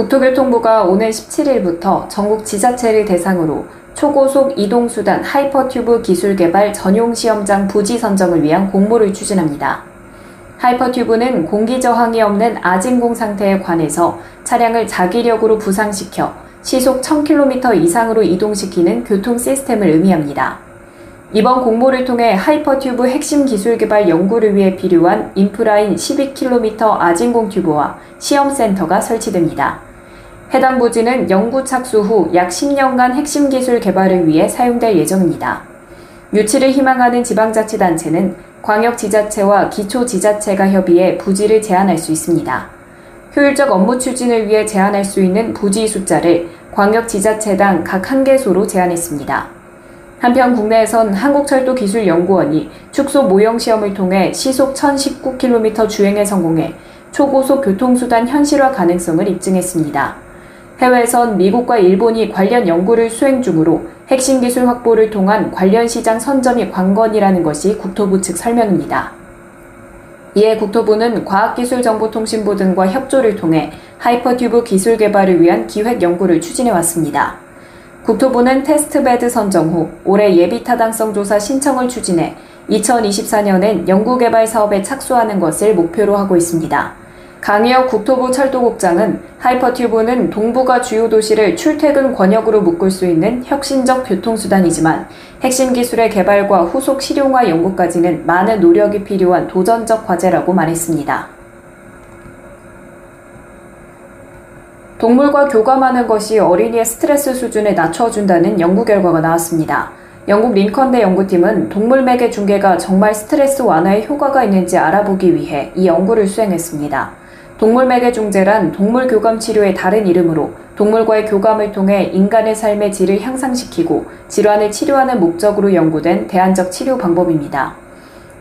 국토교통부가 오늘 17일부터 전국 지자체를 대상으로 초고속 이동수단 하이퍼튜브 기술 개발 전용 시험장 부지 선정을 위한 공모를 추진합니다. 하이퍼튜브는 공기 저항이 없는 아진공 상태의 관에서 차량을 자기력으로 부상시켜 시속 1000km 이상으로 이동시키는 교통 시스템을 의미합니다. 이번 공모를 통해 하이퍼튜브 핵심 기술 개발 연구를 위해 필요한 인프라인 12km 아진공 튜브와 시험센터가 설치됩니다. 해당 부지는 연구 착수 후 약 10년간 핵심 기술 개발을 위해 사용될 예정입니다. 유치를 희망하는 지방자치단체는 광역 지자체와 기초 지자체가 협의해 부지를 제한할 수 있습니다. 효율적 업무 추진을 위해 제한할 수 있는 부지 숫자를 광역 지자체당 각 한 개소로 제한했습니다. 한편 국내에선 한국철도기술연구원이 축소 모형 시험을 통해 시속 1019km 주행에 성공해 초고속 교통수단 현실화 가능성을 입증했습니다. 해외에선 미국과 일본이 관련 연구를 수행 중으로 핵심 기술 확보를 통한 관련 시장 선점이 관건이라는 것이 국토부 측 설명입니다. 이에 국토부는 과학기술정보통신부 등과 협조를 통해 하이퍼튜브 기술 개발을 위한 기획 연구를 추진해 왔습니다. 국토부는 테스트베드 선정 후 올해 예비 타당성 조사 신청을 추진해 2024년엔 연구개발 사업에 착수하는 것을 목표로 하고 있습니다. 강희혁 국토부 철도국장은 하이퍼튜브는 동부가 주요 도시를 출퇴근 권역으로 묶을 수 있는 혁신적 교통수단이지만 핵심 기술의 개발과 후속 실용화 연구까지는 많은 노력이 필요한 도전적 과제라고 말했습니다. 동물과 교감하는 것이 어린이의 스트레스 수준을 낮춰준다는 연구 결과가 나왔습니다. 영국 링컨대 연구팀은 동물 매개 중계가 정말 스트레스 완화에 효과가 있는지 알아보기 위해 이 연구를 수행했습니다. 동물 매개 중재란 동물 교감 치료의 다른 이름으로 동물과의 교감을 통해 인간의 삶의 질을 향상시키고 질환을 치료하는 목적으로 연구된 대안적 치료 방법입니다.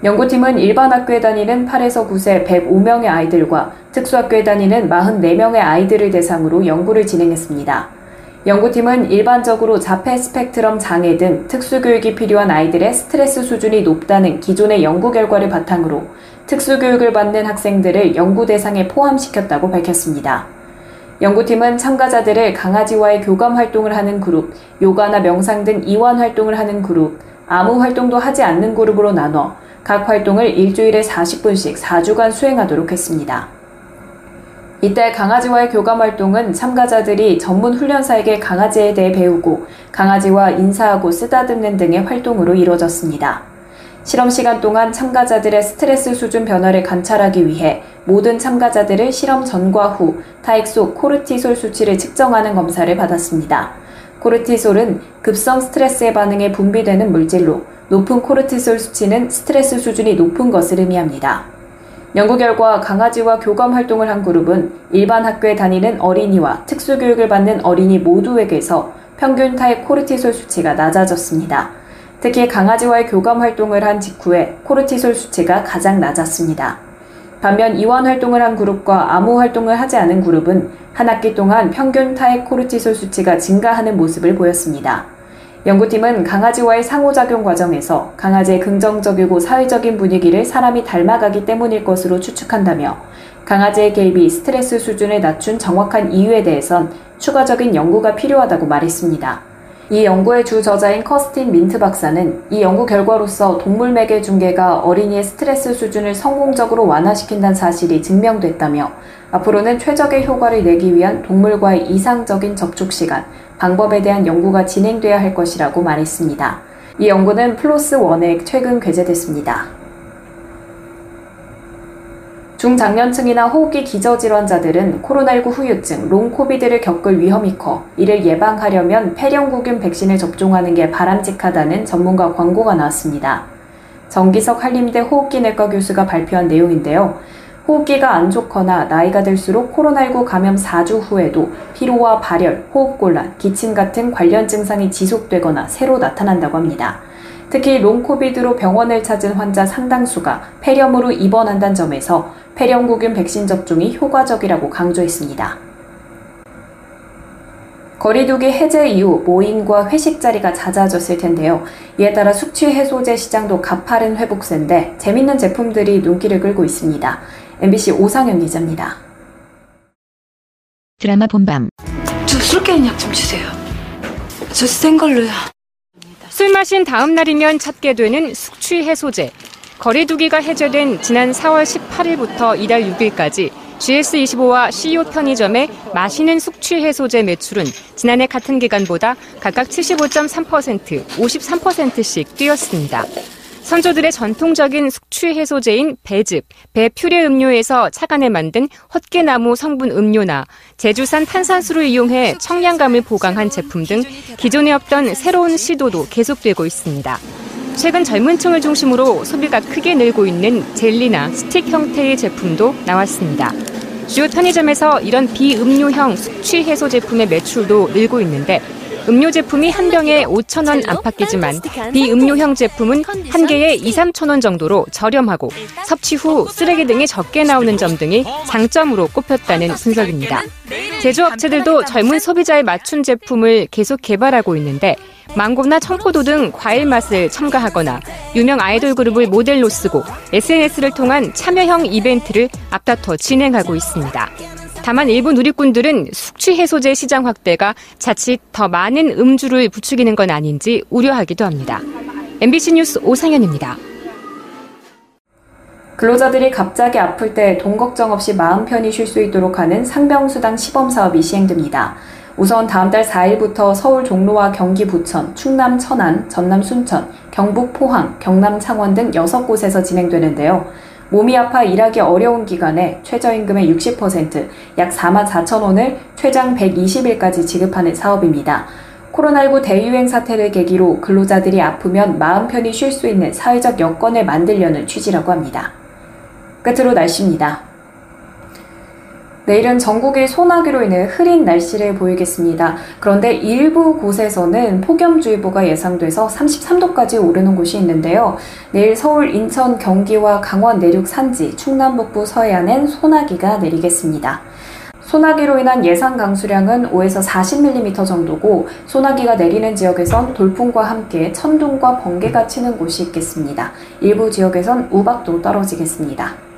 연구팀은 일반 학교에 다니는 8에서 9세 105명의 아이들과 특수학교에 다니는 44명의 아이들을 대상으로 연구를 진행했습니다. 연구팀은 일반적으로 자폐 스펙트럼 장애 등 특수교육이 필요한 아이들의 스트레스 수준이 높다는 기존의 연구 결과를 바탕으로 특수교육을 받는 학생들을 연구 대상에 포함시켰다고 밝혔습니다. 연구팀은 참가자들을 강아지와의 교감 활동을 하는 그룹, 요가나 명상 등 이완 활동을 하는 그룹, 아무 활동도 하지 않는 그룹으로 나눠 각 활동을 일주일에 40분씩 4주간 수행하도록 했습니다. 이때 강아지와의 교감 활동은 참가자들이 전문 훈련사에게 강아지에 대해 배우고 강아지와 인사하고 쓰다듬는 등의 활동으로 이루어졌습니다. 실험 시간 동안 참가자들의 스트레스 수준 변화를 관찰하기 위해 모든 참가자들을 실험 전과 후 타액 속 코르티솔 수치를 측정하는 검사를 받았습니다. 코르티솔은 급성 스트레스에 반응해 분비되는 물질로 높은 코르티솔 수치는 스트레스 수준이 높은 것을 의미합니다. 연구 결과 강아지와 교감 활동을 한 그룹은 일반 학교에 다니는 어린이와 특수교육을 받는 어린이 모두에게서 평균 타액 코르티솔 수치가 낮아졌습니다. 특히 강아지와의 교감 활동을 한 직후에 코르티솔 수치가 가장 낮았습니다. 반면 이완 활동을 한 그룹과 아무 활동을 하지 않은 그룹은 한 학기 동안 평균 타액 코르티솔 수치가 증가하는 모습을 보였습니다. 연구팀은 강아지와의 상호작용 과정에서 강아지의 긍정적이고 사회적인 분위기를 사람이 닮아가기 때문일 것으로 추측한다며 강아지의 개입이 스트레스 수준을 낮춘 정확한 이유에 대해선 추가적인 연구가 필요하다고 말했습니다. 이 연구의 주 저자인 커스틴 민트 박사는 이 연구 결과로서 동물 매개 중재가 어린이의 스트레스 수준을 성공적으로 완화시킨다는 사실이 증명됐다며 앞으로는 최적의 효과를 내기 위한 동물과의 이상적인 접촉 시간, 방법에 대한 연구가 진행돼야 할 것이라고 말했습니다. 이 연구는 PLOS ONE에 최근 게재됐습니다. 중장년층이나 호흡기 기저질환자들은 코로나19 후유증, 롱코비드를 겪을 위험이 커 이를 예방하려면 폐렴구균 백신을 접종하는 게 바람직하다는 전문가 광고가 나왔습니다. 정기석 한림대 호흡기 내과 교수가 발표한 내용인데요. 호흡기가 안 좋거나 나이가 들수록 코로나19 감염 4주 후에도 피로와 발열, 호흡곤란, 기침 같은 관련 증상이 지속되거나 새로 나타난다고 합니다. 특히 롱코비드로 병원을 찾은 환자 상당수가 폐렴으로 입원한다는 점에서 폐렴구균 백신 접종이 효과적이라고 강조했습니다. 거리두기 해제 이후 모임과 회식 자리가 잦아졌을 텐데요. 이에 따라 숙취 해소제 시장도 가파른 회복세인데 재밌는 제품들이 눈길을 끌고 있습니다. MBC 오상현 기자입니다. 드라마 본밤 저술 깨는 약좀 주세요. 저 센 걸로요. 술 마신 다음 날이면 찾게 되는 숙취 해소제. 거리두기가 해제된 지난 4월 18일부터 이달 6일까지 GS25와 CU 편의점의 마시는 숙취 해소제 매출은 지난해 같은 기간보다 각각 75.3%, 53%씩 뛰었습니다. 선조들의 전통적인 숙취 해소제인 배즙, 배 퓨레 음료에서 차간에 만든 헛개나무 성분 음료나 제주산 탄산수를 이용해 청량감을 보강한 제품 등 기존에 없던 새로운 시도도 계속되고 있습니다. 최근 젊은 층을 중심으로 소비가 크게 늘고 있는 젤리나 스틱 형태의 제품도 나왔습니다. 주요 편의점에서 이런 비음료형 숙취 해소 제품의 매출도 늘고 있는데 음료 제품이 한 병에 5천원 안팎이지만 비음료형 제품은 한 개에 2, 3천원 정도로 저렴하고 섭취 후 쓰레기 등이 적게 나오는 점 등이 장점으로 꼽혔다는 분석입니다. 제조업체들도 젊은 소비자에 맞춘 제품을 계속 개발하고 있는데 망고나 청포도 등 과일 맛을 첨가하거나 유명 아이돌 그룹을 모델로 쓰고 SNS를 통한 참여형 이벤트를 앞다퉈 진행하고 있습니다. 다만 일부 누리꾼들은 숙취 해소제 시장 확대가 자칫 더 많은 음주를 부추기는 건 아닌지 우려하기도 합니다. MBC 뉴스 오상현입니다. 근로자들이 갑자기 아플 때 돈 걱정 없이 마음 편히 쉴 수 있도록 하는 상병수당 시범 사업이 시행됩니다. 우선 다음 달 4일부터 서울 종로와 경기 부천, 충남 천안, 전남 순천, 경북 포항, 경남 창원 등 6곳에서 진행되는데요. 몸이 아파 일하기 어려운 기간에 최저임금의 60%, 약 4만 4천 원을 최장 120일까지 지급하는 사업입니다. 코로나19 대유행 사태를 계기로 근로자들이 아프면 마음 편히 쉴 수 있는 사회적 여건을 만들려는 취지라고 합니다. 끝으로 날씨입니다. 내일은 전국이 소나기로 인해 흐린 날씨를 보이겠습니다. 그런데 일부 곳에서는 폭염주의보가 예상돼서 33도까지 오르는 곳이 있는데요. 내일 서울, 인천, 경기와 강원 내륙 산지, 충남 북부 서해안엔 소나기가 내리겠습니다. 소나기로 인한 예상 강수량은 5에서 40mm 정도고 소나기가 내리는 지역에선 돌풍과 함께 천둥과 번개가 치는 곳이 있겠습니다. 일부 지역에선 우박도 떨어지겠습니다.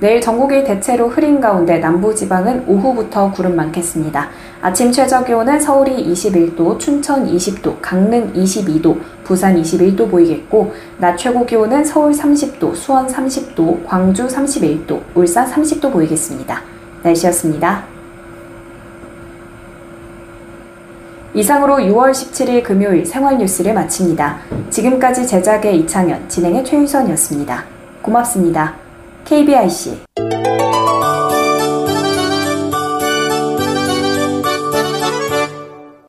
내일 전국이 대체로 흐린 가운데 남부지방은 오후부터 구름 많겠습니다. 아침 최저 기온은 서울이 21도, 춘천 20도, 강릉 22도, 부산 21도 보이겠고, 낮 최고 기온은 서울 30도, 수원 30도, 광주 31도, 울산 30도 보이겠습니다. 날씨였습니다. 이상으로 6월 17일 금요일 생활 뉴스를 마칩니다. 지금까지 제작의 이창현, 진행의 최유선이었습니다. 고맙습니다. KBIC